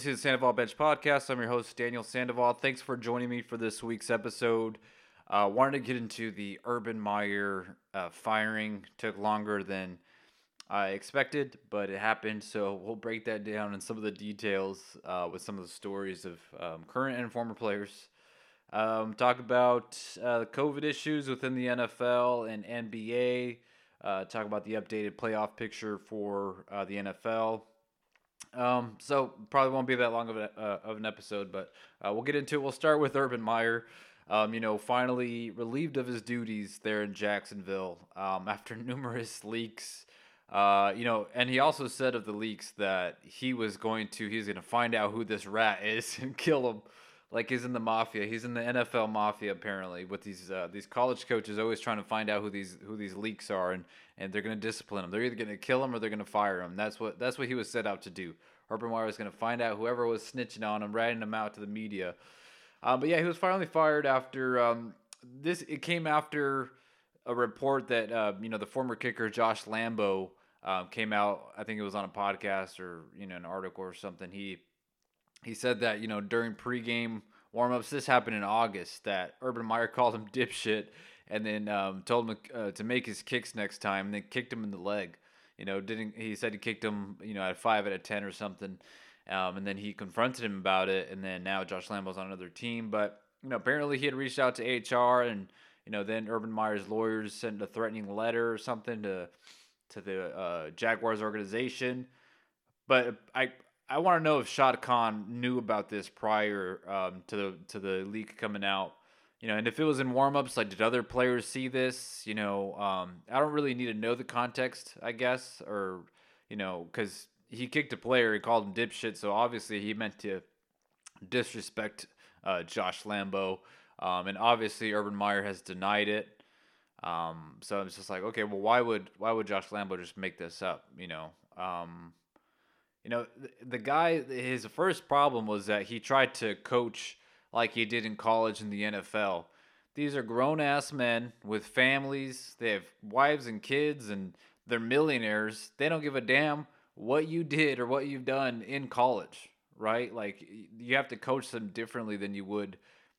listening to the Sandoval Bench Podcast. I'm your host, Daniel Sandoval. Thanks for joining me for this week's episode. Uh, wanted to get into the Urban Meyer uh, firing. Took longer than I expected, but it happened. So we'll break that down and some of the details uh, with some of the stories of um, current and former players. Um, talk about uh, COVID issues within the NFL and NBA. Uh, talk about the updated playoff picture for uh, the NFL. Um, so probably won't be that long of, uh, of an episode, but uh, we'll get into it. We'll start with Urban Meyer. Um, you know, finally relieved of his duties there in Jacksonville um, after numerous leaks. Uh, you know, and he also said of the leaks that he was going to, he's going to find out who this rat is and kill him, like he's in the mafia. He's in the NFL mafia apparently. With these uh, these college coaches always trying to find out who these who these leaks are, and and they're going to discipline him. They're either going to kill him or they're going to fire him. That's what that's what he was set out to do. Urban Meyer was going to find out whoever was snitching on him, ratting him out to the media. Uh, but yeah, he was finally fired after um, this. It came after a report that uh, you know the former kicker Josh Lambo um, came out. I think it was on a podcast or you know an article or something. He he said that you know during pregame warmups, this happened in August. That Urban Meyer called him dipshit and then um, told him uh, to make his kicks next time, and then kicked him in the leg. You know, didn't he said he kicked him, you know, at five out of ten or something, um, and then he confronted him about it, and then now Josh Lambo's on another team, but you know, apparently he had reached out to HR, and you know, then Urban Meyer's lawyers sent a threatening letter or something to to the uh, Jaguars organization, but I. I want to know if Shad Khan knew about this prior um, to the to the leak coming out you know, and if it was in warmups, like did other players see this? You know, um, I don't really need to know the context, I guess, or you know, because he kicked a player, he called him dipshit, so obviously he meant to disrespect uh, Josh Lambo, um, and obviously Urban Meyer has denied it. Um, so it's just like, okay, well, why would why would Josh Lambo just make this up? You know, um, you know, the, the guy, his first problem was that he tried to coach like he did in college and the NFL. These are grown ass men with families. They have wives and kids, and they're millionaires. They don't give a damn what you did or what you've done in college, right? Like, you have to coach them differently than you would,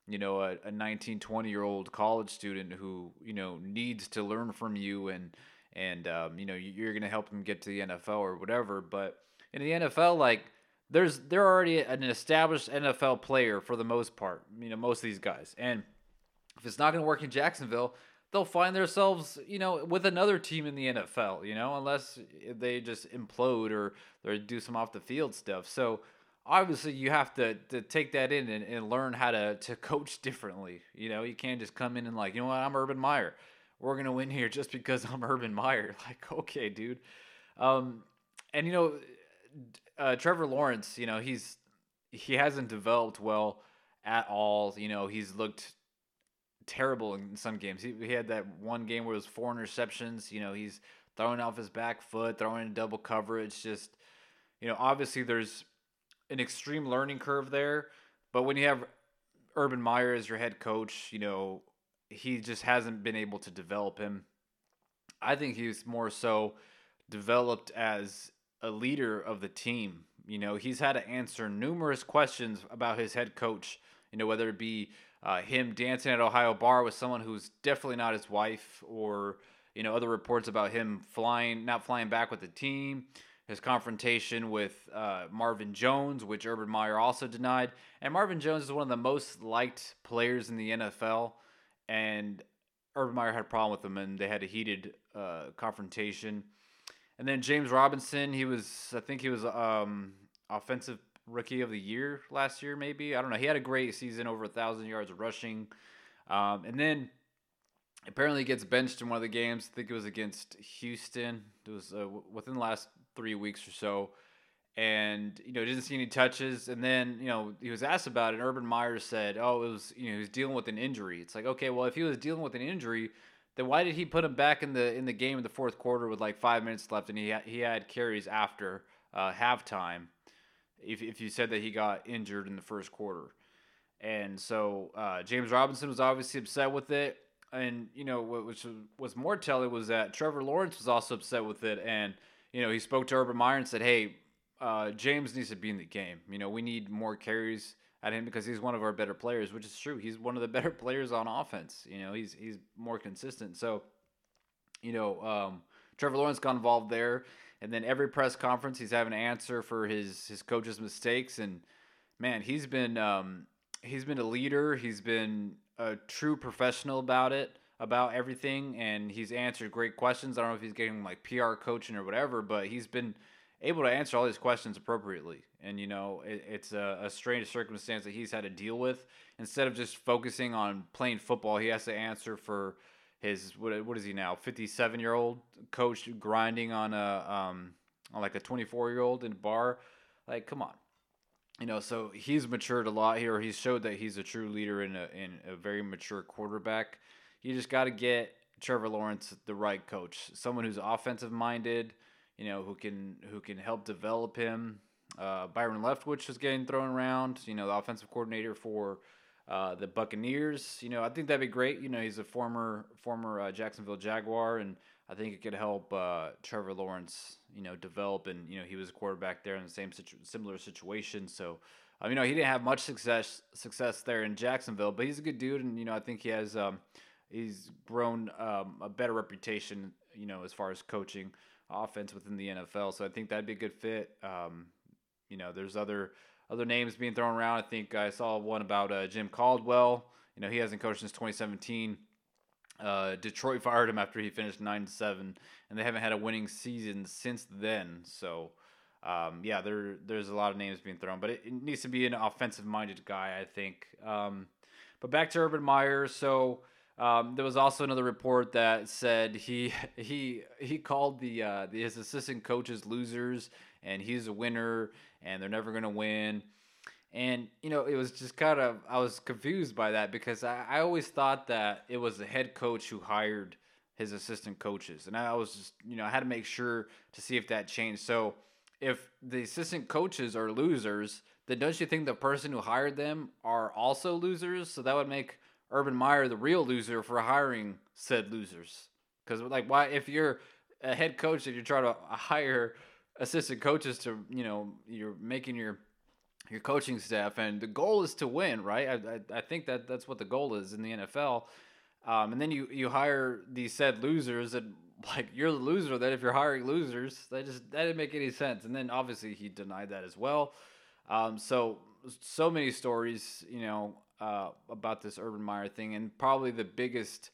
you know, a, a 19, 20 year old college student who, you know, needs to learn from you and, and, um, you know, you're going to help them get to the NFL or whatever. But in the NFL, like, there's they're already an established NFL player for the most part. You know, most of these guys. And if it's not going to work in Jacksonville, they'll find themselves, you know, with another team in the NFL, you know, unless they just implode or or do some off the field stuff. So obviously you have to, to take that in and, and learn how to, to coach differently. You know, you can't just come in and like, you know what, I'm Urban Meyer. We're gonna win here just because I'm Urban Meyer. Like, okay, dude. Um, and you know, uh, Trevor Lawrence, you know, he's he hasn't developed well at all. You know, he's looked terrible in some games. He, he had that one game where it was four interceptions. You know, he's throwing off his back foot, throwing in double coverage. Just, you know, obviously there's an extreme learning curve there. But when you have Urban Meyer as your head coach, you know, he just hasn't been able to develop him. I think he's more so developed as a leader of the team. You know, he's had to answer numerous questions about his head coach. You know, whether it be uh, him dancing at Ohio Bar with someone who's definitely not his wife, or you know, other reports about him flying, not flying back with the team. His confrontation with uh, Marvin Jones, which Urban Meyer also denied. And Marvin Jones is one of the most liked players in the NFL, and Urban Meyer had a problem with him, and they had a heated uh, confrontation. And then James Robinson, he was I think he was um, offensive rookie of the year last year, maybe. I don't know. He had a great season, over a thousand yards rushing. Um, and then apparently he gets benched in one of the games. I think it was against Houston. It was uh, within the last three weeks or so. And you know didn't see any touches, and then you know he was asked about it. And Urban Meyer said, "Oh, it was you know he was dealing with an injury." It's like okay, well if he was dealing with an injury, then why did he put him back in the in the game in the fourth quarter with like five minutes left and he ha- he had carries after uh, halftime? If if you said that he got injured in the first quarter, and so uh, James Robinson was obviously upset with it, and you know what which was more telling was that Trevor Lawrence was also upset with it, and you know he spoke to Urban Meyer and said, "Hey, uh, James needs to be in the game. You know, we need more carries at him because he's one of our better players, which is true. He's one of the better players on offense. You know, he's he's more consistent. So, you know, um, Trevor Lawrence got involved there, and then every press conference he's having an answer for his his coach's mistakes. And man, he's been um, he's been a leader. He's been a true professional about it, about everything, and he's answered great questions. I don't know if he's getting like PR coaching or whatever, but he's been able to answer all these questions appropriately. And you know, it, it's a, a, strange circumstance that he's had to deal with. Instead of just focusing on playing football, he has to answer for his what, what is he now? Fifty seven year old coach grinding on a um on like a twenty four year old in bar. Like, come on. You know, so he's matured a lot here. He's showed that he's a true leader in a in a very mature quarterback. You just got to get Trevor Lawrence the right coach, someone who's offensive minded you know, who can who can help develop him. Uh, Byron Leftwich is getting thrown around. You know, the offensive coordinator for uh, the Buccaneers. You know, I think that'd be great. You know, he's a former former uh, Jacksonville Jaguar, and I think it could help uh, Trevor Lawrence. You know, develop and you know he was a quarterback there in the same situ- similar situation. So. Um, you know, he didn't have much success success there in Jacksonville, but he's a good dude, and you know, I think he has um, he's grown um, a better reputation, you know, as far as coaching offense within the NFL. So I think that'd be a good fit. Um, you know, there's other other names being thrown around. I think I saw one about uh, Jim Caldwell. You know, he hasn't coached since 2017. Uh, Detroit fired him after he finished nine to seven, and they haven't had a winning season since then. So, um, yeah, there there's a lot of names being thrown, but it, it needs to be an offensive minded guy, I think. Um, but back to Urban Meyer. So um, there was also another report that said he he he called the uh, the, his assistant coaches losers, and he's a winner, and they're never gonna win. And you know, it was just kind of I was confused by that because I, I always thought that it was the head coach who hired his assistant coaches, and I was just you know I had to make sure to see if that changed. So if the assistant coaches are losers, then don't you think the person who hired them are also losers? So that would make Urban Meyer the real loser for hiring said losers. Because like, why if you're a head coach and you're trying to hire assistant coaches to, you know, you're making your your coaching staff, and the goal is to win, right? I, I, I think that that's what the goal is in the NFL. Um, and then you you hire these said losers, and like you're the loser. That if you're hiring losers, that just that didn't make any sense. And then obviously he denied that as well. Um, so so many stories, you know, uh, about this Urban Meyer thing, and probably the biggest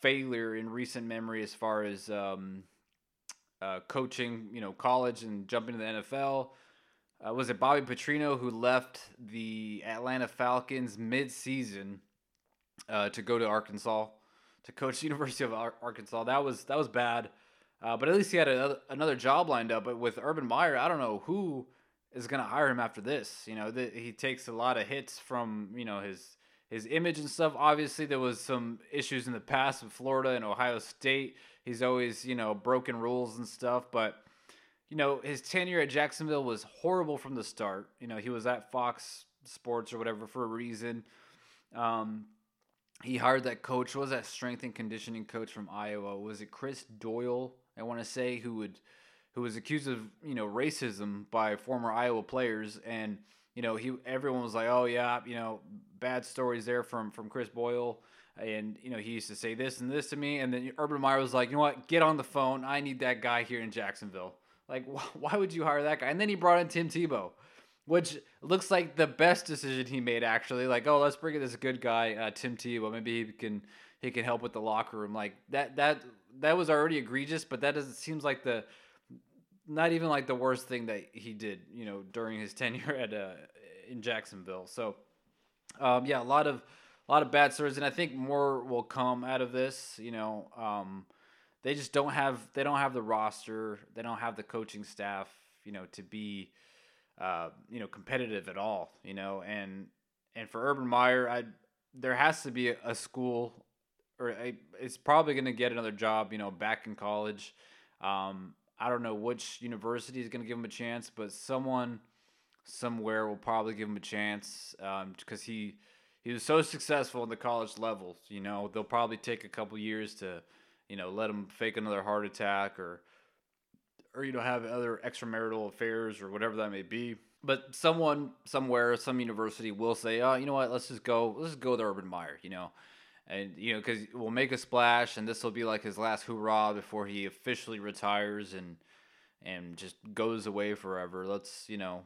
failure in recent memory as far as um, uh, coaching, you know, college and jumping to the NFL. Uh, was it Bobby Petrino who left the Atlanta Falcons mid-season uh, to go to Arkansas to coach the University of Ar- Arkansas? That was that was bad, uh, but at least he had another, another job lined up. But with Urban Meyer, I don't know who is going to hire him after this. You know, that he takes a lot of hits from you know his his image and stuff. Obviously, there was some issues in the past with Florida and Ohio State. He's always you know broken rules and stuff, but you know his tenure at Jacksonville was horrible from the start. You know, he was at Fox Sports or whatever for a reason. Um, he hired that coach. What was that strength and conditioning coach from Iowa? Was it Chris Doyle? I want to say who would who was accused of you know racism by former Iowa players, and you know he everyone was like, oh yeah, you know bad stories there from from Chris Boyle, and you know he used to say this and this to me, and then Urban Meyer was like, you know what, get on the phone, I need that guy here in Jacksonville. Like, why would you hire that guy? And then he brought in Tim Tebow, which looks like the best decision he made actually. Like, oh, let's bring in this good guy, uh, Tim Tebow. Maybe he can he can help with the locker room. Like that that that was already egregious, but that doesn't seems like the not even like the worst thing that he did, you know, during his tenure at uh, in Jacksonville. So, um, yeah, a lot of a lot of bad stories, and I think more will come out of this. You know, um, they just don't have they don't have the roster, they don't have the coaching staff, you know, to be uh, you know competitive at all. You know, and and for Urban Meyer, I there has to be a, school, or a, it's probably going to get another job. You know, back in college. Um, I don't know which university is going to give him a chance, but someone somewhere will probably give him a chance because um, he he was so successful in the college level. You know, they'll probably take a couple years to you know let him fake another heart attack or or you know have other extramarital affairs or whatever that may be. But someone somewhere, some university will say, "Oh, you know what? Let's just go. Let's just go with Urban Meyer." You know, and you know because we'll make a splash, and this will be like his last hoorah before he officially retires and and just goes away forever. Let's you know,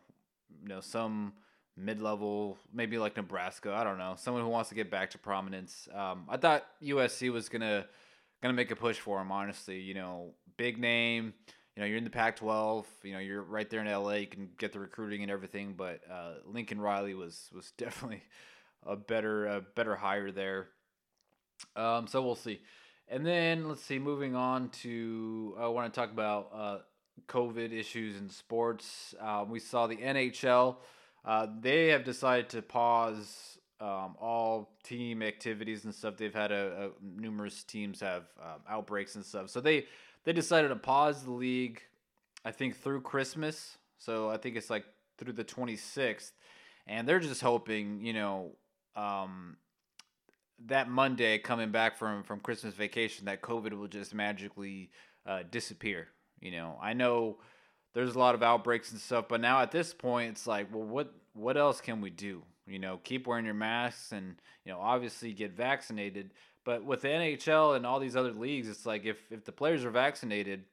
you know some mid-level, maybe like Nebraska. I don't know, someone who wants to get back to prominence. Um, I thought USC was gonna gonna make a push for him. Honestly, you know, big name. You know, you're in the Pac-12. You know, you're right there in LA. You can get the recruiting and everything. But uh, Lincoln Riley was was definitely a better a better hire there. Um, so we'll see. And then let's see. Moving on to I want to talk about uh, COVID issues in sports. Um, we saw the NHL. Uh, they have decided to pause um, all team activities and stuff. They've had a, a numerous teams have um, outbreaks and stuff, so they they decided to pause the league. I think through Christmas, so I think it's like through the 26th, and they're just hoping, you know, um, that Monday coming back from from Christmas vacation, that COVID will just magically uh, disappear. You know, I know there's a lot of outbreaks and stuff, but now at this point, it's like, well, what what else can we do? You know, keep wearing your masks and you know, obviously get vaccinated. But with the NHL and all these other leagues, it's like if if the players are vaccinated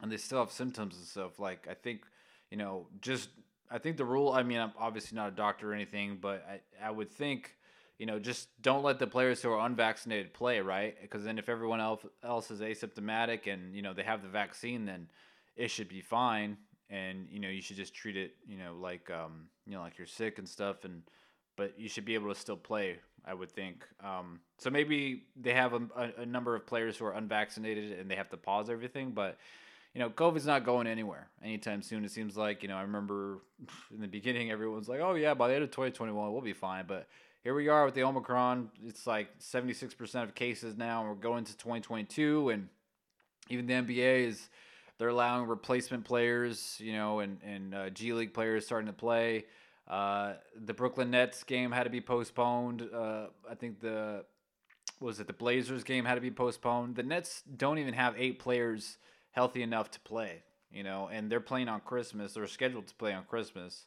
and they still have symptoms and stuff, like I think, you know, just I think the rule. I mean, I'm obviously not a doctor or anything, but I I would think you know, just don't let the players who are unvaccinated play, right? Because then if everyone else else is asymptomatic and you know they have the vaccine, then it should be fine, and you know you should just treat it, you know, like um, you know, like you're sick and stuff, and but you should be able to still play. I would think. Um, so maybe they have a, a, number of players who are unvaccinated and they have to pause everything, but you know, COVID's not going anywhere anytime soon. It seems like, you know, I remember in the beginning, everyone's like, oh, yeah, by the end of 2021, we'll be fine. But here we are with the Omicron. It's like 76% of cases now, and we're going to 2022. And even the NBA is they're allowing replacement players, you know, and and uh, G League players starting to play. Uh, the Brooklyn Nets game had to be postponed. Uh, I think the was it the Blazers game had to be postponed. The Nets don't even have eight players healthy enough to play, you know, and they're playing on Christmas. They're scheduled to play on Christmas.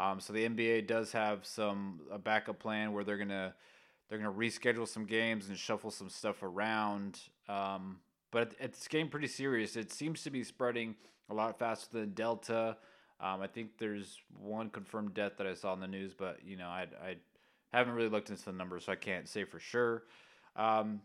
Um, so the NBA does have some a backup plan where they're gonna they're gonna reschedule some games and shuffle some stuff around. Um, but it's getting pretty serious. It seems to be spreading a lot faster than Delta. Um, I think there's one confirmed death that I saw in the news, but you know I I haven't really looked into the numbers, so I can't say for sure. Um,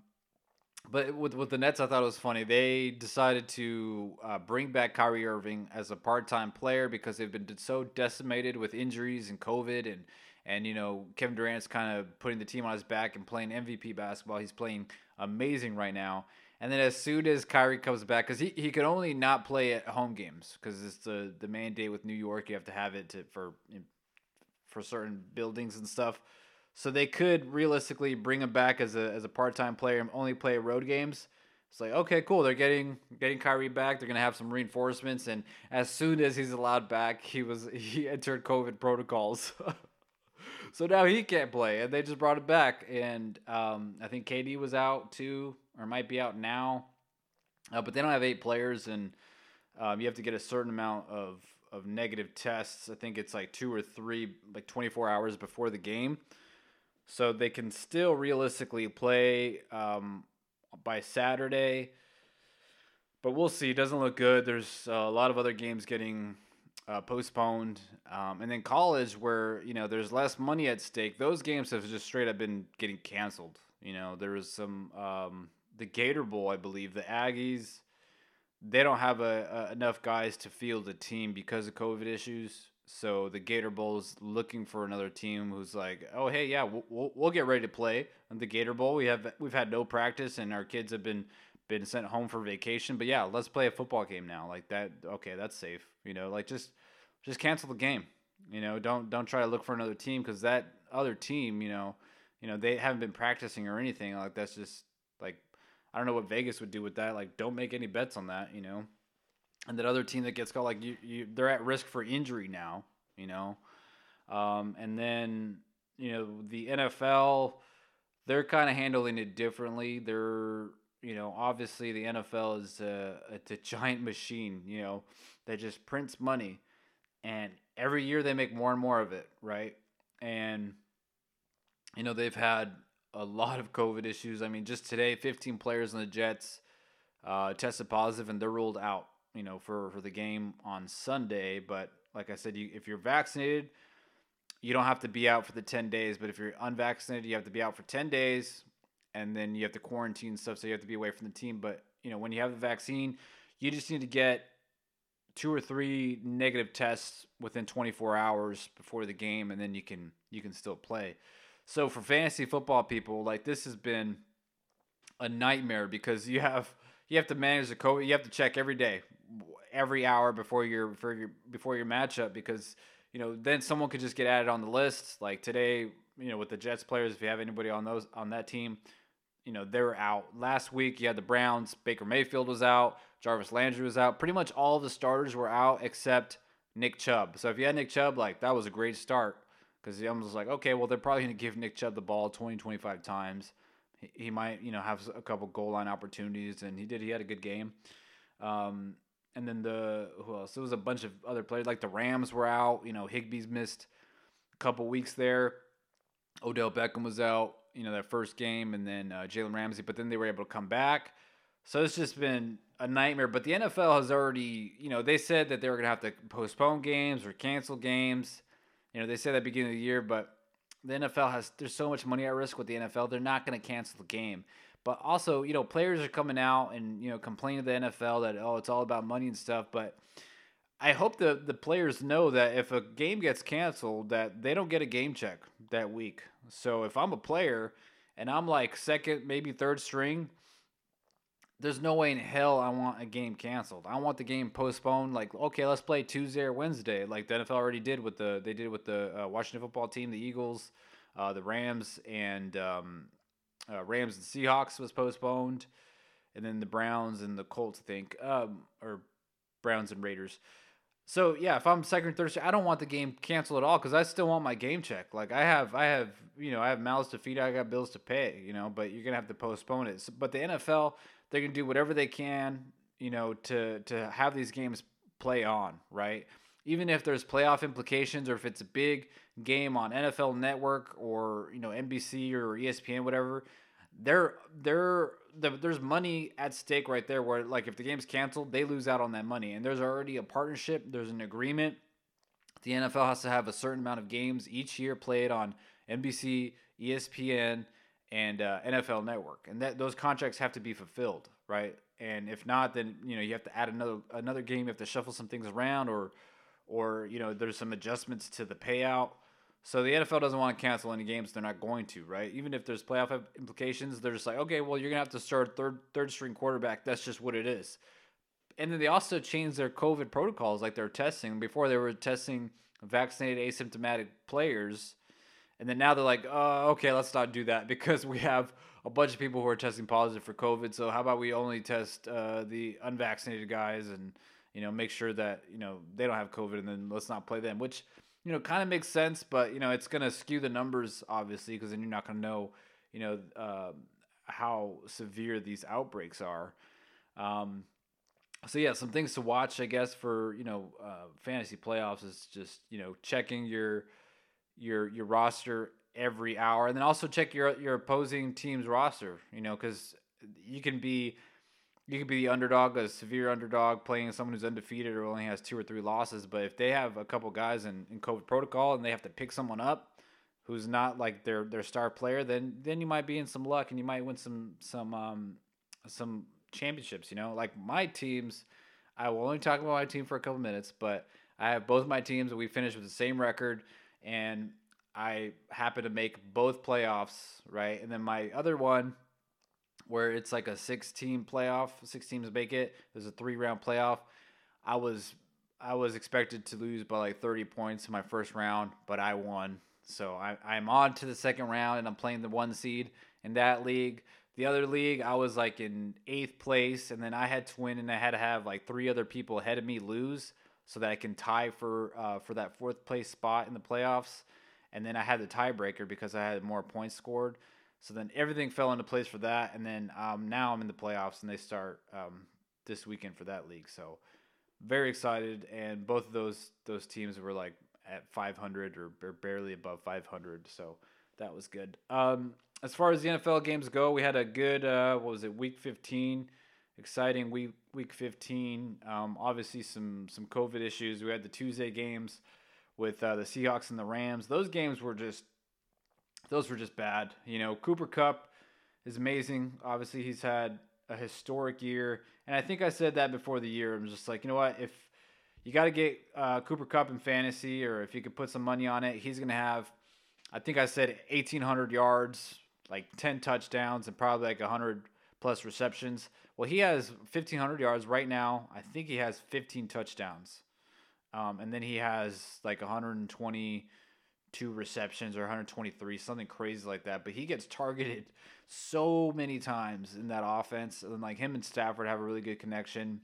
but with with the Nets, I thought it was funny. They decided to uh, bring back Kyrie Irving as a part time player because they've been so decimated with injuries and COVID and and you know Kevin Durant's kind of putting the team on his back and playing MVP basketball. He's playing amazing right now. And then as soon as Kyrie comes back, because he, he could only not play at home games because it's the the mandate with New York. You have to have it to for for certain buildings and stuff. So they could realistically bring him back as a as a part time player and only play road games. It's like okay, cool. They're getting getting Kyrie back. They're gonna have some reinforcements, and as soon as he's allowed back, he was he entered COVID protocols. so now he can't play, and they just brought him back. And um, I think KD was out too, or might be out now. Uh, but they don't have eight players, and um, you have to get a certain amount of of negative tests. I think it's like two or three, like 24 hours before the game so they can still realistically play um, by Saturday. But we'll see. It doesn't look good. There's a lot of other games getting uh, postponed, um, and then college where you know there's less money at stake. Those games have just straight up been getting canceled. You know, there was some um, the Gator Bowl, I believe. The Aggies, they don't have a, a, enough guys to field a team because of COVID issues. So the Gator Bowl is looking for another team who's like, oh hey, yeah, we'll, we'll, get ready to play the Gator Bowl. We have we've had no practice and our kids have been been sent home for vacation. But yeah, let's play a football game now. Like that, okay, that's safe. You know, like just just cancel the game. You know, don't don't try to look for another team because that other team, you know, you know they haven't been practicing or anything. Like that's just like I don't know what Vegas would do with that. Like don't make any bets on that. You know and that other team that gets called like you, you they're at risk for injury now you know um, and then you know the nfl they're kind of handling it differently they're you know, obviously the NFL is a, it's a giant machine, you know, that just prints money, and every year they make more and more of it, right? And you know they've had a lot of COVID issues. I mean, just today, 15 players on the Jets uh, tested positive, and they're ruled out, you know, for for the game on Sunday. But like I said, you, if you're vaccinated, you don't have to be out for the 10 days. But if you're unvaccinated, you have to be out for 10 days, and then you have to quarantine stuff, so you have to be away from the team. But you know, when you have the vaccine, you just need to get two or three negative tests within 24 hours before the game, and then you can you can still play. So for fantasy football people, like this has been a nightmare because you have you have to manage the COVID. You have to check every day, every hour before your before your before your matchup because you know then someone could just get added on the list. Like today, you know, with the Jets players, if you have anybody on those on that team, you know they're out. Last week you had the Browns. Baker Mayfield was out. Jarvis Landry was out. Pretty much all the starters were out except Nick Chubb. So if you had Nick Chubb, like that was a great start because almost was like, okay, well they're probably going to give Nick Chubb the ball 20, 25 times he might you know have a couple goal line opportunities, and he did. He had a good game. Um, and then the who else? There was a bunch of other players like the Rams were out. You know, Higbee's missed a couple weeks there. Odell Beckham was out. You know, that first game, and then uh, Jalen Ramsey. But then they were able to come back. So it's just been a nightmare. But the NFL has already, you know, they said that they were going to have to postpone games or cancel games. You know, they said that beginning of the year, but the NFL has there's so much money at risk with the NFL. They're not going to cancel the game. But also, you know, players are coming out and you know complaining to the NFL that oh, it's all about money and stuff. But I hope the the players know that if a game gets canceled, that they don't get a game check that week. So if I'm a player and I'm like second, maybe third string, there's no way in hell I want a game canceled. I want the game postponed. Like, okay, let's play Tuesday or Wednesday, like the NFL already did with the they did with the uh, Washington football team, the Eagles, uh, the Rams, and um, uh, Rams and Seahawks was postponed, and then the Browns and the Colts, I think, um, or Browns and Raiders. So yeah, if I'm second Thursday, I don't want the game canceled at all because I still want my game check. Like I have, I have, you know, I have mouths to feed, I got bills to pay, you know. But you're gonna have to postpone it. So, but the NFL, they're going to do whatever they can, you know, to to have these games play on, right? Even if there's playoff implications or if it's a big game on NFL Network or you know NBC or ESPN, whatever, they're they're there's money at stake right there. Where like if the game's canceled, they lose out on that money, and there's already a partnership. There's an agreement. The NFL has to have a certain amount of games each year played on NBC, ESPN, and uh, NFL Network, and that those contracts have to be fulfilled, right? And if not, then you know you have to add another another game. You have to shuffle some things around, or or you know there's some adjustments to the payout. So the NFL doesn't want to cancel any games; they're not going to, right? Even if there's playoff implications, they're just like, okay, well you're gonna have to start third third string quarterback. That's just what it is. And then they also changed their COVID protocols, like they're testing. Before they were testing vaccinated asymptomatic players and then now they're like, uh, okay, let's not do that because we have a bunch of people who are testing positive for COVID. So how about we only test uh, the unvaccinated guys and you know make sure that you know they don't have COVID, and then let's not play them. Which you know kind of makes sense, but you know it's gonna skew the numbers obviously because then you're not gonna know you know uh, how severe these outbreaks are. Um, so yeah, some things to watch, I guess, for you know uh, fantasy playoffs is just you know checking your your your roster every hour, and then also check your your opposing team's roster. You know, because you can be you could be the underdog, a severe underdog, playing someone who's undefeated or only has two or three losses. But if they have a couple guys in, in COVID protocol and they have to pick someone up who's not like their their star player, then then you might be in some luck and you might win some some um some championships. You know, like my teams. I will only talk about my team for a couple minutes, but I have both my teams. We finished with the same record and I happen to make both playoffs, right? And then my other one, where it's like a six team playoff, six teams make it. There's a three round playoff. I was I was expected to lose by like 30 points in my first round, but I won. So I, I'm on to the second round and I'm playing the one seed in that league. The other league, I was like in eighth place, and then I had to win, and I had to have like three other people ahead of me lose so that I can tie for uh, for that fourth place spot in the playoffs. And then I had the tiebreaker because I had more points scored. So then everything fell into place for that, and then um, now I'm in the playoffs, and they start um, this weekend for that league. So very excited, and both of those those teams were like at 500 or, barely above 500. So that was good. Um, as far as the NFL games go, we had a good uh, what was it, week 15, exciting week week 15. Um, obviously some some COVID issues. We had the Tuesday games with uh, the Seahawks and the Rams. Those games were just those were just bad. You know, Cooper Kupp is amazing. Obviously, he's had a historic year, and I think I said that before the year. I'm just like, you know what, if you got to get uh, Cooper Kupp in fantasy, or if you could put some money on it, he's to have, I think I said 1,800 yards, like 10 touchdowns, and probably like 100 plus receptions. Well, he has 1,500 yards right now. I think he has 15 touchdowns. Um, and then he has like 122 receptions or 123, something crazy like that. But he gets targeted so many times in that offense. And like him and Stafford have a really good connection.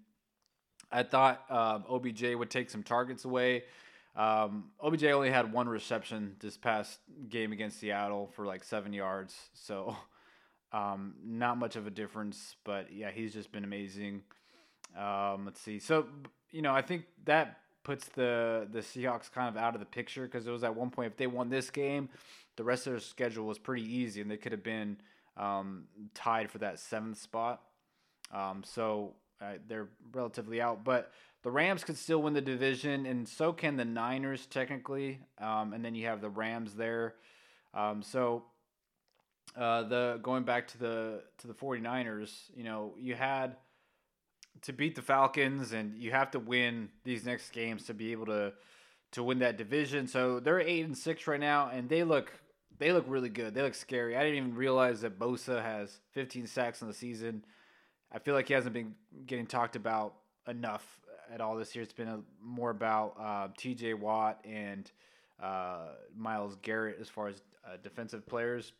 I thought um, OBJ would take some targets away. Um, OBJ only had one reception this past game against Seattle for like seven yards, so um, not much of a difference. But yeah, he's just been amazing. Um, let's see. So you know, I think that puts the the Seahawks kind of out of the picture because it was at one point if they won this game, the rest of their schedule was pretty easy and they could have been um, tied for that seventh spot. Um, so uh, they're relatively out, but the Rams could still win the division, and so can the Niners technically. Um, and then you have the Rams there. Um, so uh, the going back to the to the 49ers, you know, you had to beat the Falcons, and you have to win these next games to be able to to win that division. So they're eight and six right now, and they look they look really good. They look scary. I didn't even realize that Bosa has 15 sacks in the season. I feel like he hasn't been getting talked about enough at all this year. It's been a, more about uh, T.J. Watt and uh, Myles Garrett as far as uh, defensive players.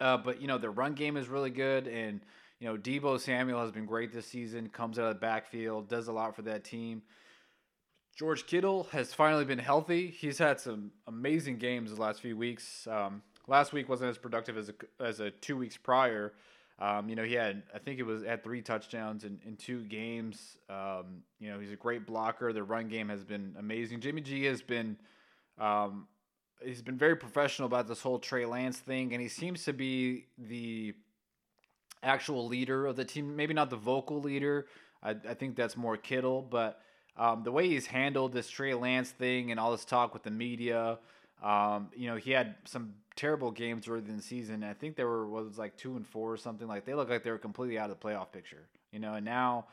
Uh, but you know their run game is really good, and you know Deebo Samuel has been great this season. Comes out of the backfield, does a lot for that team. George Kittle has finally been healthy. He's had some amazing games the last few weeks. Um, last week wasn't as productive as a, as a two weeks prior. Um, you know, he had, I think it was, had three touchdowns in, in two games. Um, you know, he's a great blocker. The run game has been amazing. Jimmy G has been, um, he's been very professional about this whole Trey Lance thing, and he seems to be the actual leader of the team. Maybe not the vocal leader. I, I think that's more Kittle, but um, the way he's handled this Trey Lance thing and all this talk with the media, um, you know, he had some terrible games early in the season. I think they were was like two and four or something. Like they look like they were completely out of the playoff picture. You know, and now,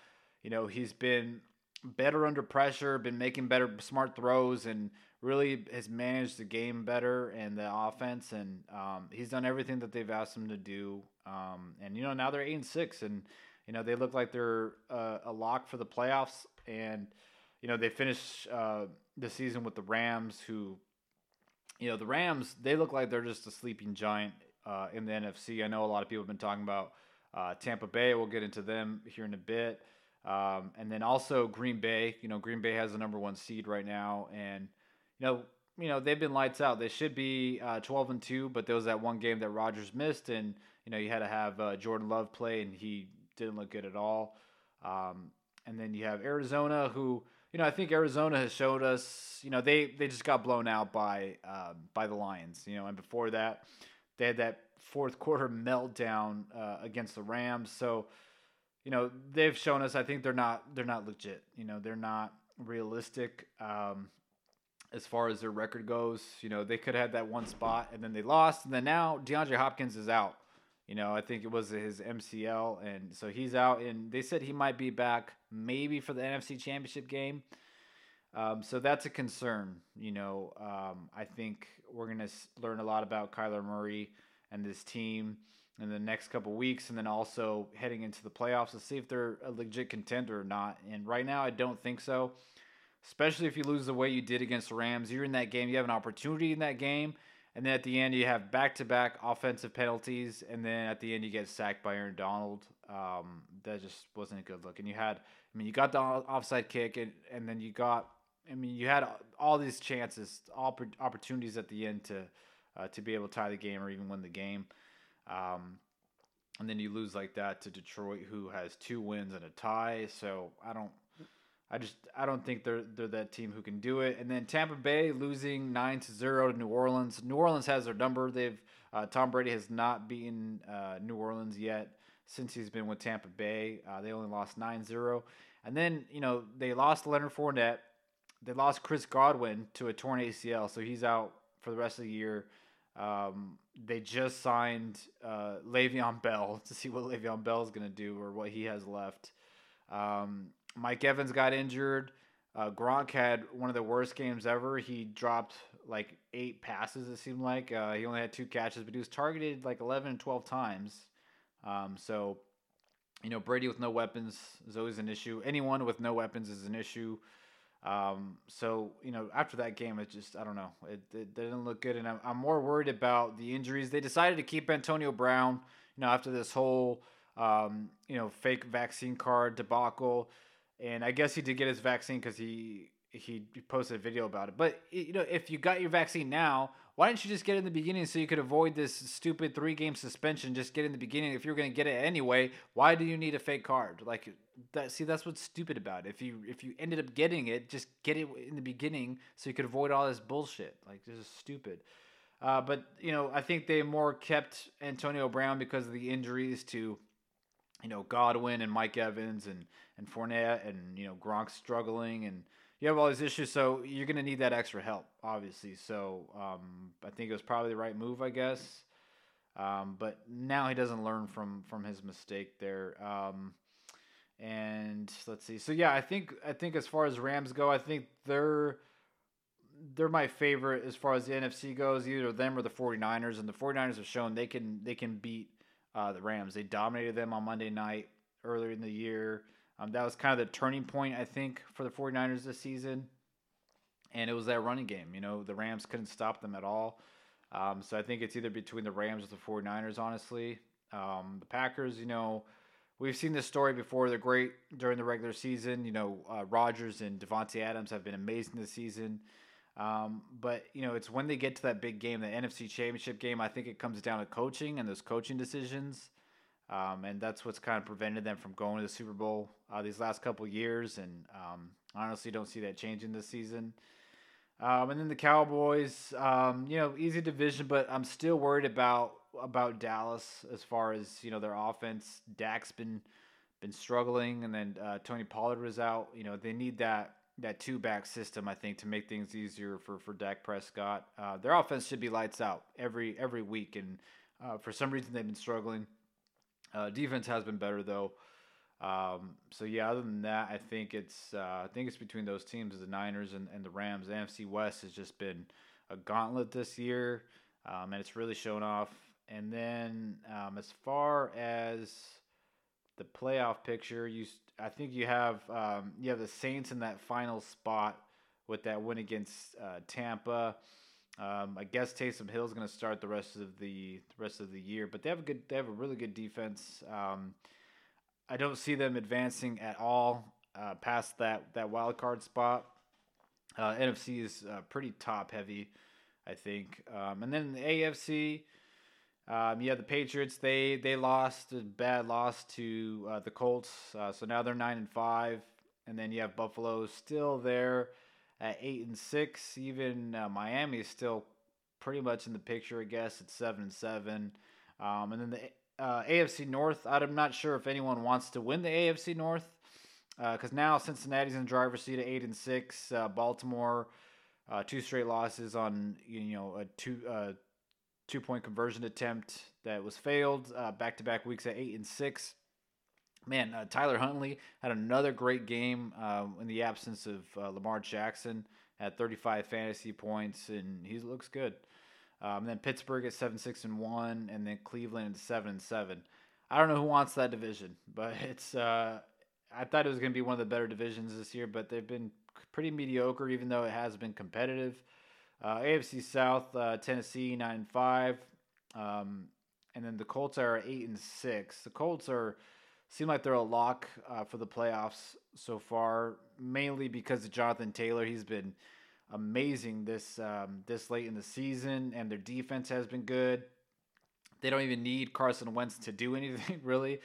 you know, he's been better under pressure, been making better smart throws, and really has managed the game better and the offense. And um, he's done everything that they've asked him to do. Um, and you know, now they're eight and six, and you know they look like they're uh, a lock for the playoffs. And you know they finish uh, the season with the Rams, who you know, the Rams, they look like they're just a sleeping giant uh, in the NFC. I know a lot of people have been talking about uh, Tampa Bay. We'll get into them here in a bit. Um, and then also Green Bay. You know, Green Bay has the number one seed right now, and you know, you know they've been lights out. They should be uh, 12 and two, but there was that one game that Rodgers missed, and you know you had to have uh, Jordan Love play, and he didn't look good at all. Um, and then you have Arizona, who you know, I think Arizona has showed us, you know, they they just got blown out by uh, by the Lions, you know, and before that, they had that fourth quarter meltdown uh, against the Rams. So, you know, they've shown us. I think they're not they're not legit. You know, they're not realistic um, as far as their record goes. You know, they could have had that one spot and then they lost, and then now DeAndre Hopkins is out. You know, I think it was his MCL, and so he's out. And they said he might be back maybe for the NFC Championship game. Um, so that's a concern. You know, um, I think we're gonna learn a lot about Kyler Murray and this team in the next couple weeks, and then also heading into the playoffs to see if they're a legit contender or not. And right now, I don't think so. Especially if you lose the way you did against the Rams, you're in that game. You have an opportunity in that game and then at the end, you have back to back offensive penalties. And then at the end, you get sacked by Aaron Donald. Um, that just wasn't a good look. And you had, I mean, you got the offside kick, and, and then you got, I mean, you had all these chances, all opportunities at the end to uh, to be able to tie the game or even win the game. Um, and then you lose like that to Detroit, who has two wins and a tie. So I don't, I just I don't think they're they're that team who can do it. And then Tampa Bay losing nine to zero to New Orleans. New Orleans has their number. They've uh, Tom Brady has not beaten uh, New Orleans yet since he's been with Tampa Bay. Uh, they only lost 9-0. And then you know they lost Leonard Fournette. They lost Chris Godwin to a torn ACL, so he's out for the rest of the year. Um, they just signed uh, Le'Veon Bell to see what Le'Veon Bell is going to do or what he has left. Um, Mike Evans got injured. Uh, Gronk had one of the worst games ever. He dropped like eight passes, it seemed like. Uh, he only had two catches, but he was targeted like 11 and 12 times. Um, so, you know, Brady with no weapons is always an issue. Anyone with no weapons is an issue. Um, so you know, after that game, it just I don't know, it, it didn't look good, and I'm, I'm more worried about the injuries. They decided to keep Antonio Brown, you know, after this whole um, you know fake vaccine card debacle, and I guess he did get his vaccine because he he posted a video about it. But you know, if you got your vaccine now, why didn't you just get it in the beginning so you could avoid this stupid three game suspension? Just get in the beginning. If you're going to get it anyway, why do you need a fake card? Like that. See, that's what's stupid about it. If you if you ended up getting it, just get it in the beginning so you could avoid all this bullshit. Like this is stupid. Uh, but you know, I think they more kept Antonio Brown because of the injuries to, you know, Godwin and Mike Evans and and Fournette and you know Gronk struggling and you have all these issues, so you're going to need that extra help, obviously. So um, I think it was probably the right move, I guess. Um, but now he doesn't learn from from his mistake there. Um, and let's see. So yeah, I think I think as far as Rams go, I think they're they're my favorite as far as the NFC goes. Either them or the 49ers, and the 49ers have shown they can they can beat uh, the Rams. They dominated them on Monday night earlier in the year. Um, that was kind of the turning point, I think, for the 49ers this season. And it was that running game. You know, the Rams couldn't stop them at all. Um, so I think it's either between the Rams or the 49ers, honestly. Um, the Packers, you know, we've seen this story before. They're great during the regular season. You know, uh, Rodgers and Davante Adams have been amazing this season. Um, but, you know, it's when they get to that big game, the NFC Championship game, I think it comes down to coaching and those coaching decisions. Um, and that's what's kind of prevented them from going to the Super Bowl uh, these last couple years. And um, honestly, don't see that changing this season. Um, and then the Cowboys, um, you know, easy division, but I'm still worried about about Dallas as far as you know their offense. Dak's been been struggling, and then uh, Tony Pollard was out. You know, they need that that two back system, I think, to make things easier for for Dak Prescott. Uh, their offense should be lights out every every week, and uh, for some reason they've been struggling. Uh, defense has been better though. Um, so yeah, other than that, I think it's uh, I think it's between those teams, the Niners and, and the Rams. The NFC West has just been a gauntlet this year, um, and it's really shown off. And then um, as far as the playoff picture, you I think you have um, you have the Saints in that final spot with that win against uh, Tampa. Um, I guess Taysom Hill is going to start the rest of the, the rest of the year, but they have a good they have a really good defense. Um, I don't see them advancing at all uh, past that that wild card spot. Uh, NFC is uh, pretty top heavy, I think. Um, and then the AFC, um, yeah, the Patriots they they lost a bad loss to uh, the Colts, uh, so now they're nine and five. And then you have Buffalo still there at eight and six. Even uh, Miami is still pretty much in the picture, I guess. at seven and seven. Um, and then the uh, AFC North, I'm not sure if anyone wants to win the AFC North because uh, now Cincinnati's in the driver's seat at eight and six. Uh, Baltimore, uh, two straight losses on you know a two uh, two point conversion attempt that was failed. Back to back weeks at eight and six man, uh, Tyler Huntley had another great game uh, in the absence of uh, Lamar Jackson at 35 fantasy points, and he looks good. Um, then Pittsburgh at seven six and one, and then Cleveland at seven and seven. I don't know who wants that division, but it's. Uh, I thought it was going to be one of the better divisions this year, but they've been pretty mediocre, even though it has been competitive. Uh, AFC South, uh, Tennessee nine and five, um, and then the Colts are eight and six. The Colts are seem like they're a lock uh, for the playoffs so far, mainly because of Jonathan Taylor. He's been amazing this um, this late in the season, and their defense has been good. they don't even need Carson Wentz to do anything really.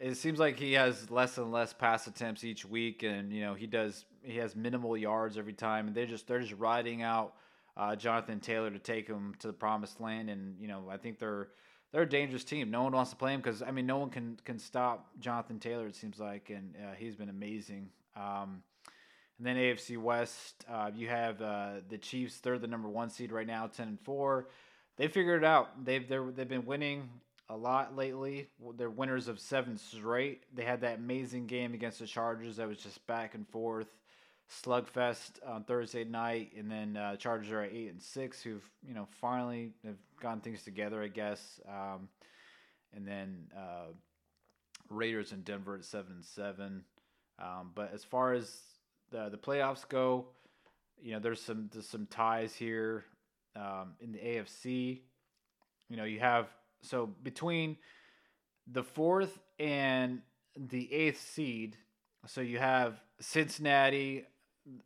It seems like he has less and less pass attempts each week, and you know he does he has minimal yards every time, and they're just they're just riding out uh, Jonathan Taylor to take him to the promised land, and you know I think they're they're a dangerous team. No one wants to play him because I mean no one can can stop Jonathan Taylor. It seems like, and uh, he's been amazing. Um, and then AFC West, uh, you have uh, the Chiefs. They're the number one seed right now, ten and four. They figured it out. They've they've been winning a lot lately. They're winners of seven straight. They had that amazing game against the Chargers that was just back and forth slugfest on Thursday night, and then uh, Chargers are at eight and six, who've you know finally have gotten things together, I guess. Um, and then uh, Raiders in Denver at seven and seven. Um, but as far as the the playoffs go, you know there's some there's some ties here um, in the AFC. You know you have so between the fourth and the eighth seed. So you have Cincinnati,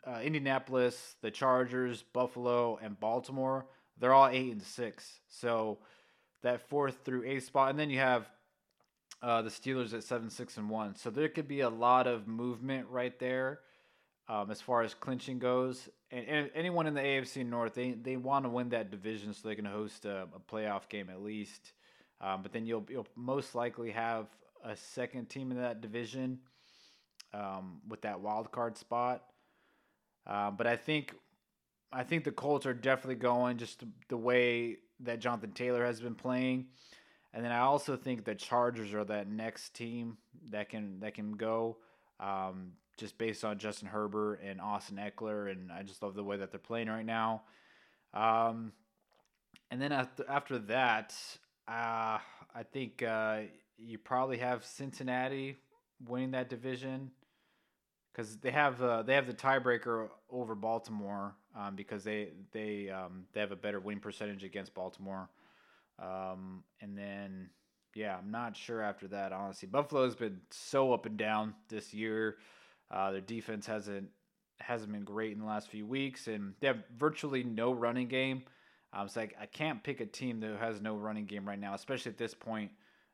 uh, Indianapolis, the Chargers, Buffalo, and Baltimore, they're all eight and six. So that fourth through eighth spot, and then you have uh, the Steelers at seven, six, and one. So there could be a lot of movement right there um, as far as clinching goes. And, and, anyone in the AFC North, they they want to win that division so they can host a, a playoff game at least. Um, but then you'll you'll most likely have a second team in that division um, with that wild card spot. Uh, but I think I think the Colts are definitely going just the way that Jonathan Taylor has been playing. And then I also think the Chargers are that next team that can that can go um, just based on Justin Herbert and Austin Ekeler, and I just love the way that they're playing right now. Um, and then after after that, uh, I think uh, you probably have Cincinnati winning that division because they have uh, they have the tiebreaker over Baltimore um, because they they um, they have a better win percentage against Baltimore, um, and then yeah, I'm not sure after that honestly. Buffalo's been so up and down this year. Uh, their defense hasn't hasn't been great in the last few weeks, and they have virtually no running game. Um, I, I can't pick a team that has no running game right now, especially at this point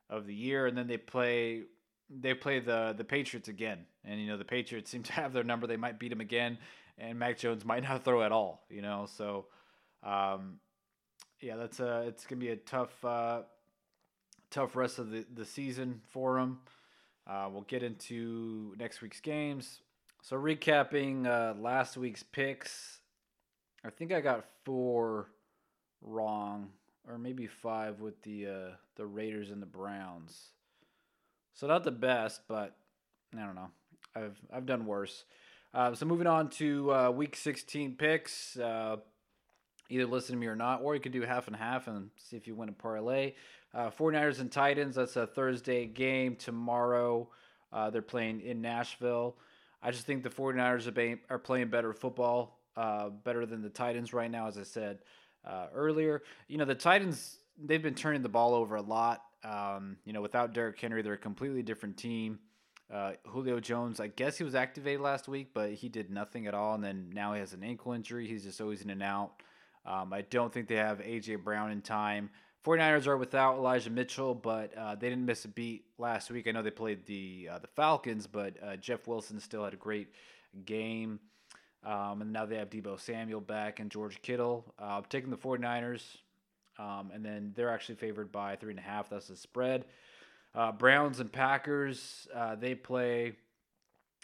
of the year. And then they play they play the the Patriots again, and you know the Patriots seem to have their number. They might beat them again, and Mac Jones might not throw at all. You know, so um, yeah, that's a it's gonna be a tough uh, tough rest of the the season for them. Uh, we'll get into next week's games. So recapping uh, last week's picks, I think I got four wrong, or maybe five with the uh, the Raiders and the Browns. So not the best, but I don't know. I've I've done worse. Uh, so moving on to uh, week 16 picks. Uh, either listen to me or not, or you could do half and half and see if you win a parlay. Uh, 49ers and Titans, that's a Thursday game tomorrow. Uh, they're playing in Nashville. I just think the 49ers are, ba- are playing better football, uh, better than the Titans right now, as I said uh, earlier. You know, the Titans, they've been turning the ball over a lot. Um, you know, without Derrick Henry, they're a completely different team. Uh, Julio Jones, I guess he was activated last week, but he did nothing at all. And then now he has an ankle injury. He's just always in and out. Um, I don't think they have A.J. Brown in time. 49ers are without Elijah Mitchell, but uh, they didn't miss a beat last week. I know they played the uh, the Falcons, but uh, Jeff Wilson still had a great game. Um, and now they have Deebo Samuel back and George Kittle. Uh, taking the 49ers. Um, and then they're actually favored by three and a half. That's the spread. Uh, Browns and Packers. Uh, they play.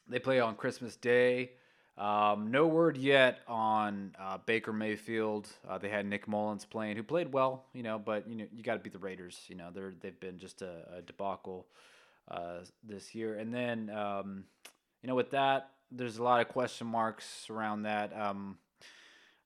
They play on Christmas Day. Um, no word yet on uh, Baker Mayfield. Uh, they had Nick Mullens playing, who played well, you know, but you know you got to beat the Raiders. You know they're they've been just a, a debacle uh, this year. And then um, you know with that, there's a lot of question marks around that. Um,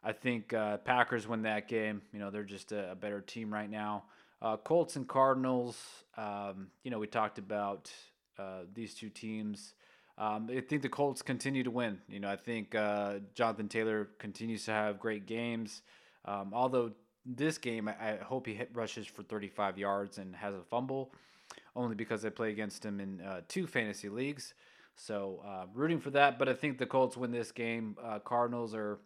I think uh, Packers win that game. You know, they're just a, a better team right now. Uh, Colts and Cardinals. Um, you know, we talked about uh, these two teams. Um, I think the Colts continue to win. You know, I think uh, Jonathan Taylor continues to have great games. Um, although this game, I, hope he hit rushes for 35 yards and has a fumble, only because I play against him in uh, two fantasy leagues. So uh, rooting for that. But I think the Colts win this game. Cardinals are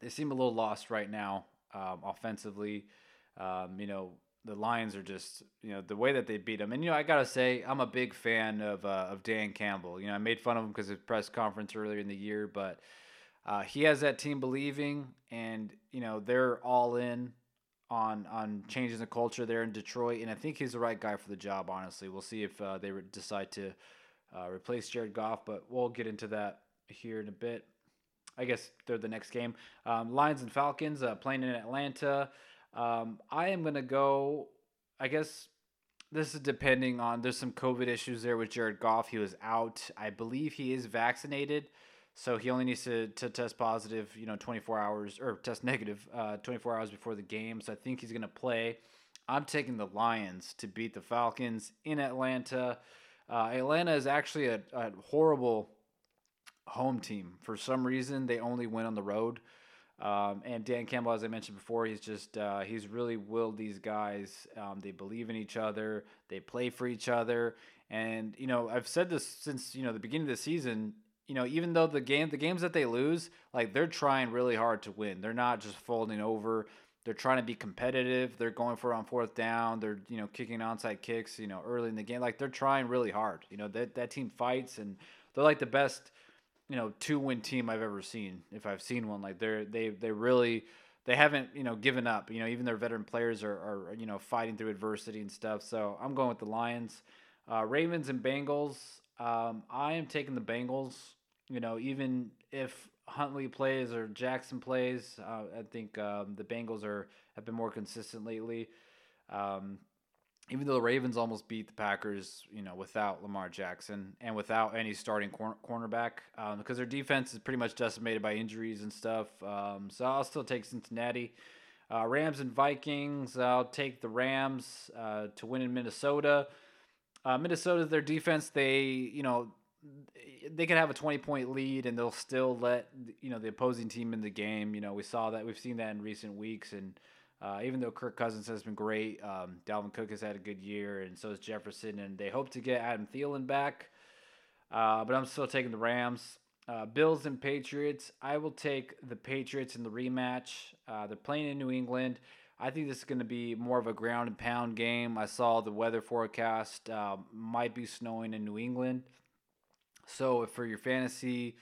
they seem a little lost right now um, offensively. Um, you know, the Lions are just you know the way that they beat them. And you know I gotta say I'm a big fan of uh, of Dan Campbell. You know I made fun of him because of press conference earlier in the year, but uh, he has that team believing, and you know they're all in on on changing the culture there in Detroit. And I think he's the right guy for the job. Honestly, we'll see if uh, they re- decide to uh, replace Jared Goff, but we'll get into that here in a bit. I guess they're the next game. Um, Lions and Falcons uh, playing in Atlanta. Um, I am gonna go. I guess this is depending on. There's some COVID issues there with Jared Goff. He was out. I believe he is vaccinated, so he only needs to, to test positive. You know, 24 hours or test negative uh, 24 hours before the game. So I think he's gonna play. I'm taking the Lions to beat the Falcons in Atlanta. Uh, Atlanta is actually a, a horrible home team. For some reason, they only win on the road. Um, and Dan Campbell, as I mentioned before, he's just uh, he's really willed these guys. Um, they believe in each other. They play for each other. And you know, I've said this since you know the beginning of the season. You know, even though the game, the games that they lose, like they're trying really hard to win. They're not just folding over. They're trying to be competitive. They're going for it on fourth down. They're you know kicking onside kicks. You know, early in the game, like they're trying really hard. You know that that team fights, and they're like the best you know two win team I've ever seen. If I've seen one, like they're they they really they haven't you know given up. You know even their veteran players are, are you know fighting through adversity and stuff. So I'm going with the Lions, uh, Ravens and Bengals. Um, I am taking the Bengals. You know even if Huntley plays or Jackson plays, uh, I think um, the Bengals are have been more consistent lately. Um, even though the Ravens almost beat the Packers, you know, without Lamar Jackson and without any starting cor- cornerback, um, because their defense is pretty much decimated by injuries and stuff. Um, so I'll still take Cincinnati. Uh, Rams and Vikings. I'll take the Rams uh, to win in Minnesota. Uh, Minnesota, their defense, they you know they could have a 20 point lead and they'll still let you know the opposing team in the game. You know we saw that we've seen that in recent weeks and uh, even though Kirk Cousins has been great, um, Dalvin Cook has had a good year, and so has Jefferson, and they hope to get Adam Thielen back. Uh, but I'm still taking the Rams. Uh, Bills and Patriots. I will take the Patriots in the rematch. Uh, they're playing in New England. I think this is going to be more of a ground and pound game. I saw the weather forecast uh, might be snowing in New England. So for your fantasy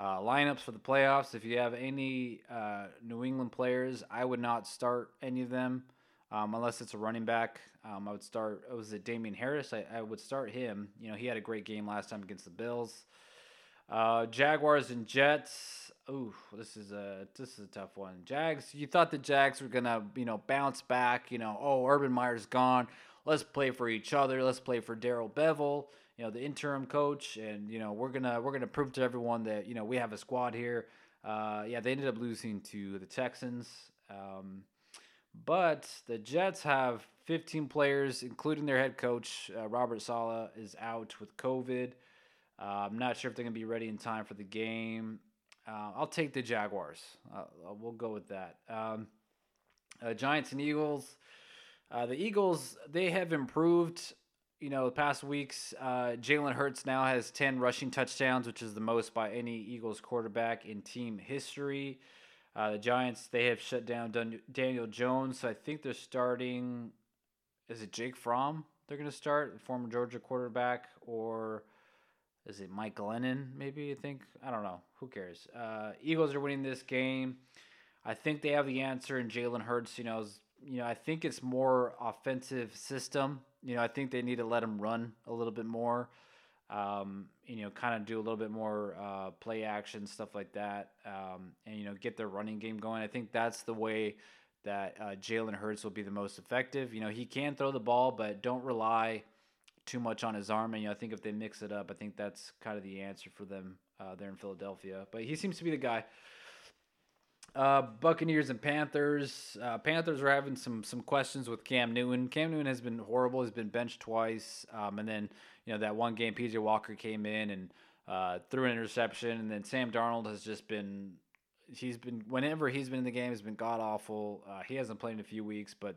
uh, lineups for the playoffs. If you have any uh, New England players, I would not start any of them um, unless it's a running back. Um, I would start. Oh, was it Damien Harris? I, I, would start him. You know, he had a great game last time against the Bills. Uh, Jaguars and Jets. Ooh, this is a this is a tough one. Jags. You thought the Jags were gonna you know bounce back. You know, oh, Urban Meyer's gone. Let's play for each other. Let's play for Darrell Bevell you know the interim coach, and you know we're gonna we're gonna prove to everyone that you know we have a squad here. Uh, yeah, they ended up losing to the Texans, um, but the Jets have 15 players, including their head coach uh, Robert Saleh, is out with COVID. Uh, I'm not sure if they're gonna be ready in time for the game. Uh, I'll take the Jaguars. Uh, we'll go with that. Um, uh, Giants and Eagles. Uh, the Eagles they have improved you know, the past weeks, uh, Jalen Hurts now has 10 rushing touchdowns, which is the most by any Eagles quarterback in team history. Uh, the Giants, they have shut down Daniel Jones, so I think they're starting. Is it Jake Fromm they're going to start, the former Georgia quarterback, or is it Mike Glennon, maybe? I think. I don't know. Who cares? Uh, Eagles are winning this game. I think they have the answer, and Jalen Hurts, you know, is, you know, I think it's more offensive system you know, I think they need to let him run a little bit more. Um, you know, kind of do a little bit more uh, play action stuff like that, um, and you know, get their running game going. I think that's the way that uh, Jalen Hurts will be the most effective. You know, he can throw the ball, but don't rely too much on his arm. And you know, I think if they mix it up, I think that's kind of the answer for them uh, there in Philadelphia. But he seems to be the guy. Uh, Buccaneers and Panthers. Uh, Panthers are having some some questions with Cam Newton. Cam Newton has been horrible. He's been benched twice, um, and then you know that one game PJ Walker came in and uh, threw an interception, and then Sam Darnold has just been he's been whenever he's been in the game, has been god awful. Uh, he hasn't played in a few weeks, but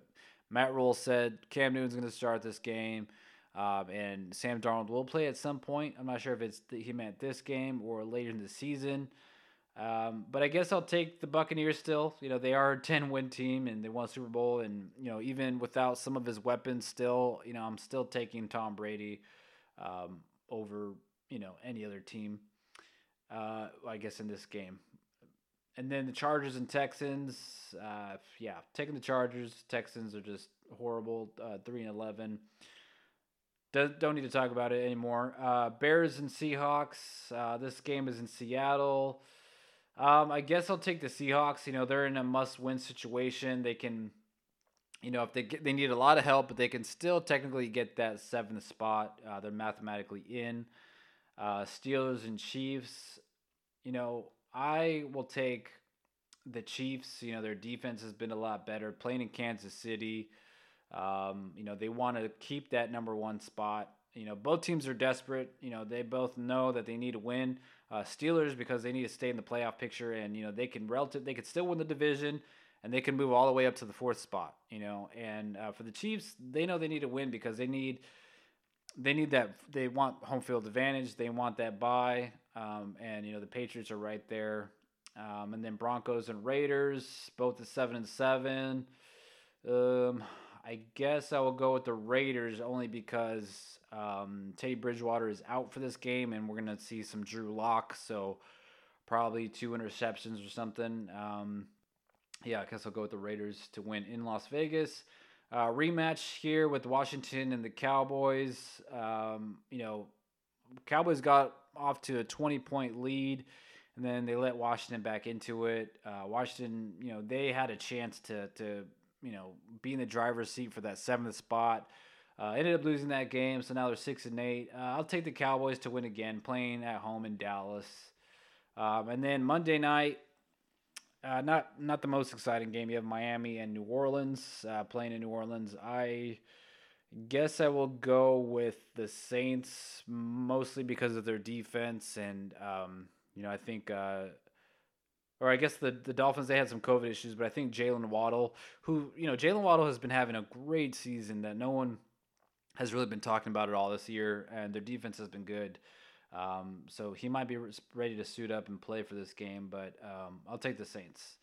Matt Rhule said Cam Newton's going to start this game. Um, and Sam Darnold will play at some point. I'm not sure if it's he meant this game or later in the season. Um, but I guess I'll take the Buccaneers still. You know, they are a 10 win team and they won Super Bowl. And, you know, even without some of his weapons, still, you know, I'm still taking Tom Brady um, over, you know, any other team, uh, I guess, in this game. And then the Chargers and Texans, uh, yeah, taking the Chargers. Texans are just horrible, uh, 3 and 11. Don't, don't need to talk about it anymore. Uh, Bears and Seahawks. Uh, this game is in Seattle. Um, I guess I'll take the Seahawks. You know, they're in a must-win situation. They can, you know, if they get, they need a lot of help, but they can still technically get that seventh spot. Uh, they're mathematically in. Uh, Steelers and Chiefs. You know, I will take the Chiefs. You know, their defense has been a lot better. Playing in Kansas City, um, you know, they want to keep that number one spot. You know, both teams are desperate. You know, they both know that they need to win. Uh, Steelers because they need to stay in the playoff picture, and you know they can relative they could still win the division, and they can move all the way up to the fourth spot. You know, and uh, for the Chiefs, they know they need to win because they need they need that they want home field advantage. They want that bye, um, and you know the Patriots are right there, um, and then Broncos and Raiders both at seven and seven. Um, I guess I will go with the Raiders only because um, Teddy Bridgewater is out for this game, and we're gonna see some Drew Lock, so probably two interceptions or something. Um, yeah, I guess I'll go with the Raiders to win in Las Vegas. Uh, rematch here with Washington and the Cowboys. Um, you know, Cowboys got off to a 20 point lead, and then they let Washington back into it. Uh, Washington, you know, they had a chance to to you know be in the driver's seat for that seventh spot. Uh, ended up losing that game, so now they're six and eight. Uh, I'll take the Cowboys to win again, playing at home in Dallas. Um, and then Monday night, uh, not not the most exciting game. You have Miami and New Orleans uh, playing in New Orleans. I guess I will go with the Saints mostly because of their defense, and um, you know I think uh, or I guess the, the Dolphins they had some COVID issues, but I think Jaylen Waddle, who you know Jaylen Waddle has been having a great season that no one has really been talking about it all this year, and their defense has been good. Um, so he might be ready to suit up and play for this game, but um, I'll take the Saints.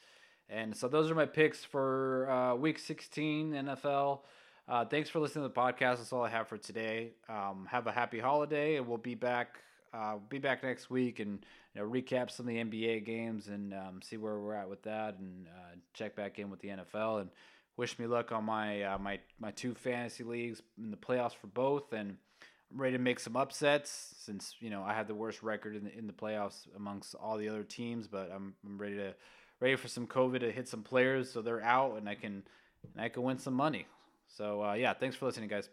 And so those are my picks for uh, Week 16 NFL. Uh, thanks for listening to the podcast. That's all I have for today. Um, have a happy holiday, and we'll be back. Uh, be back next week and you know, recap some of the NBA games and um, see where we're at with that, and uh, check back in with the NFL and wish me luck on my uh, my my two fantasy leagues in the playoffs for both, and I'm ready to make some upsets since you know I had the worst record in the in the playoffs amongst all the other teams, but I'm I'm ready to ready for some COVID to hit some players so they're out and I can and I can win some money. So uh, yeah, thanks for listening, guys.